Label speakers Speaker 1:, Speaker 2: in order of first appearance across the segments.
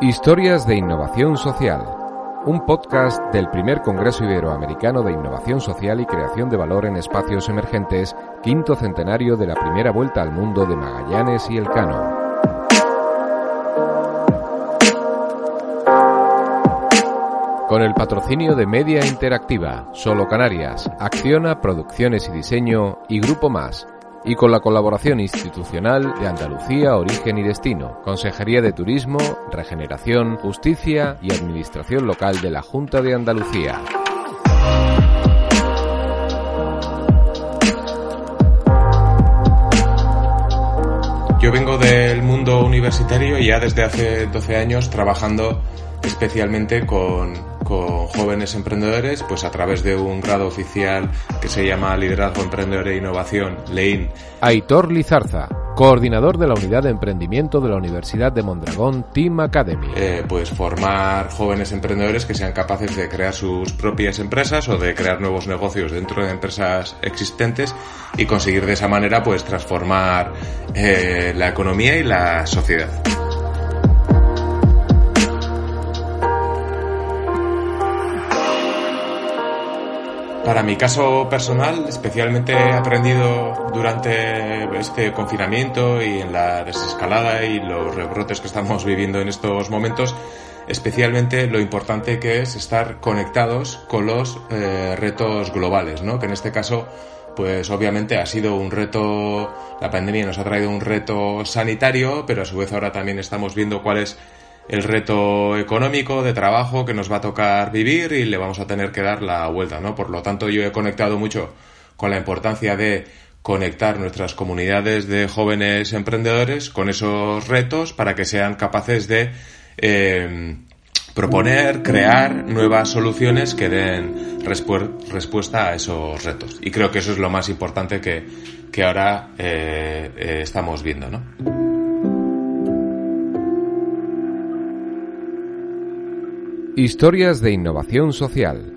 Speaker 1: Historias de Innovación Social, un podcast del primer Congreso Iberoamericano de Innovación Social y Creación de Valor en Espacios Emergentes, quinto centenario de la primera vuelta al mundo de Magallanes y Elcano. Con el patrocinio de Media Interactiva, Solo Canarias, Acciona Producciones y Diseño y Grupo Más y con la colaboración institucional de Andalucía, Origen y Destino, Consejería de Turismo, Regeneración, Justicia y Administración Local de la Junta de Andalucía.
Speaker 2: Yo vengo del mundo universitario y ya desde hace 12 años trabajando especialmente con, con jóvenes emprendedores, pues a través de un grado oficial que se llama Liderazgo Emprendedor e Innovación, LEIN.
Speaker 1: Aitor Lizarza, coordinador de la Unidad de Emprendimiento de la Universidad de Mondragón Team Academy.
Speaker 2: Eh, pues formar jóvenes emprendedores que sean capaces de crear sus propias empresas o de crear nuevos negocios dentro de empresas existentes y conseguir de esa manera pues transformar eh, la economía y la sociedad. Para mi caso personal, especialmente he aprendido durante este confinamiento y en la desescalada y los rebrotes que estamos viviendo en estos momentos, especialmente lo importante que es estar conectados con los eh, retos globales, ¿no? Que en este caso, pues obviamente ha sido un reto, la pandemia nos ha traído un reto sanitario, pero a su vez ahora también estamos viendo cuál es el reto económico de trabajo que nos va a tocar vivir y le vamos a tener que dar la vuelta, ¿no? Por lo tanto, yo he conectado mucho con la importancia de conectar nuestras comunidades de jóvenes emprendedores con esos retos para que sean capaces de eh, proponer, crear nuevas soluciones que den respuesta a esos retos. Y creo que eso es lo más importante que, que ahora eh, eh, estamos viendo, ¿no?
Speaker 1: Historias de innovación social.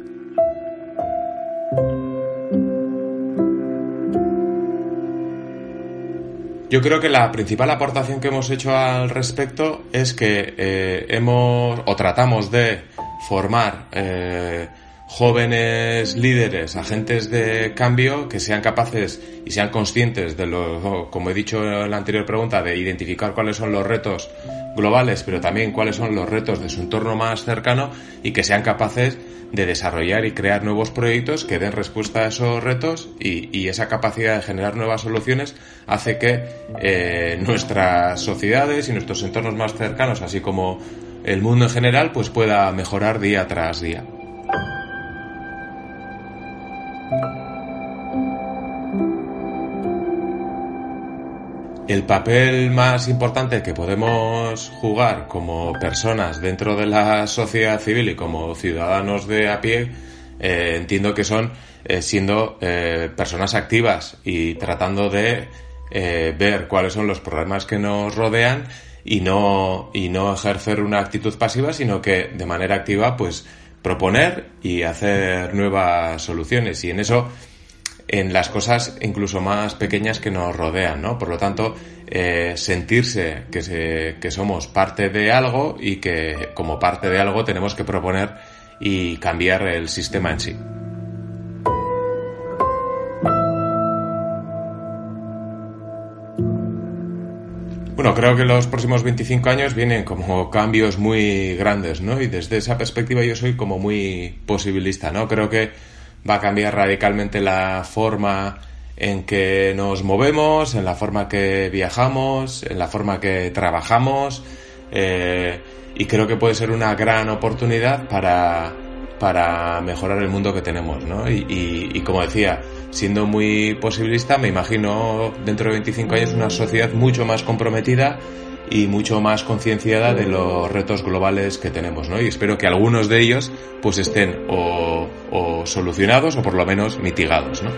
Speaker 2: Yo creo que la principal aportación que hemos hecho al respecto es que eh, hemos o tratamos de formar eh, jóvenes líderes, agentes de cambio que sean capaces y sean conscientes de lo, como he dicho en la anterior pregunta, de identificar cuáles son los retos globales, pero también cuáles son los retos de su entorno más cercano y que sean capaces de desarrollar y crear nuevos proyectos que den respuesta a esos retos y, esa capacidad de generar nuevas soluciones hace que eh, nuestras sociedades y nuestros entornos más cercanos, así como el mundo en general, pues pueda mejorar día tras día. El papel más importante que podemos jugar como personas dentro de la sociedad civil y como ciudadanos de a pie, eh, entiendo que son eh, siendo eh, personas activas y tratando de ver cuáles son los problemas que nos rodean y no, y no ejercer una actitud pasiva, sino que de manera activa, pues proponer y hacer nuevas soluciones. Y en eso en las cosas incluso más pequeñas que nos rodean, ¿no? Por lo tanto, eh, sentirse que, se, que somos parte de algo y que como parte de algo tenemos que proponer y cambiar el sistema en sí. Bueno, creo que los próximos 25 años vienen como cambios muy grandes, ¿no? Y desde esa perspectiva yo soy como muy posibilista, ¿no? Creo que va a cambiar radicalmente la forma en que nos movemos, en la forma que viajamos, en la forma que trabajamos eh, y creo que puede ser una gran oportunidad para, para mejorar el mundo que tenemos, ¿no? Y, y, como decía, siendo muy posibilista, me imagino dentro de 25 años una sociedad mucho más comprometida y mucho más concienciada de los retos globales que tenemos, ¿no? Y espero que algunos de ellos pues estén o, solucionados o por lo menos mitigados, ¿no?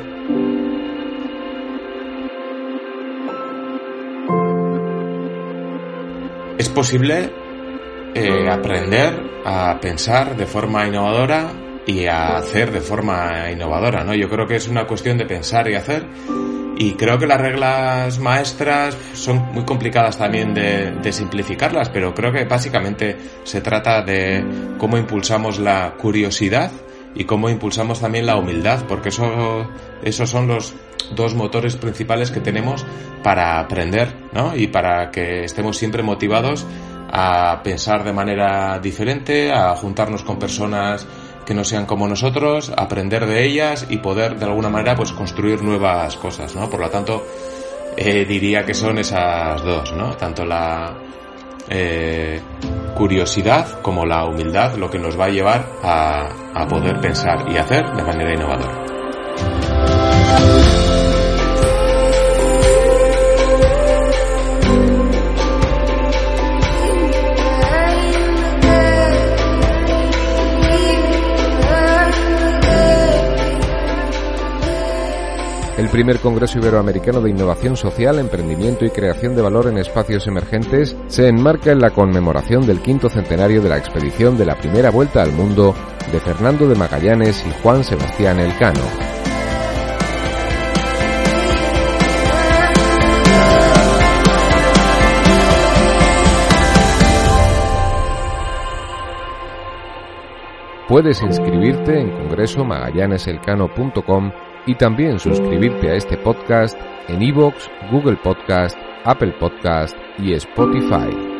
Speaker 2: Es posible eh, aprender a pensar de forma innovadora y a hacer de forma innovadora, ¿no? Yo creo que es una cuestión de pensar y hacer Y creo que las reglas maestras son muy complicadas también de, simplificarlas, pero creo que básicamente se trata de cómo impulsamos la curiosidad y cómo impulsamos también la humildad, porque eso, esos son los dos motores principales que tenemos para aprender, ¿no? Y para que estemos siempre motivados a pensar de manera diferente, a juntarnos con personas que no sean como nosotros, aprender de ellas y poder de alguna manera pues construir nuevas cosas, ¿no? Por lo tanto, eh, diría que son esas dos, ¿no? Tanto la eh, curiosidad como la humildad lo que nos va a llevar a, a poder pensar y hacer de manera innovadora.
Speaker 1: El primer Congreso Iberoamericano de Innovación Social, Emprendimiento y Creación de Valor en Espacios Emergentes se enmarca en la conmemoración del quinto centenario de la expedición de la primera vuelta al mundo de Fernando de Magallanes y Juan Sebastián Elcano. Puedes inscribirte en congresomagallaneselcano.com y también suscribirte a este podcast en iVoox, Google Podcast, Apple Podcast y Spotify.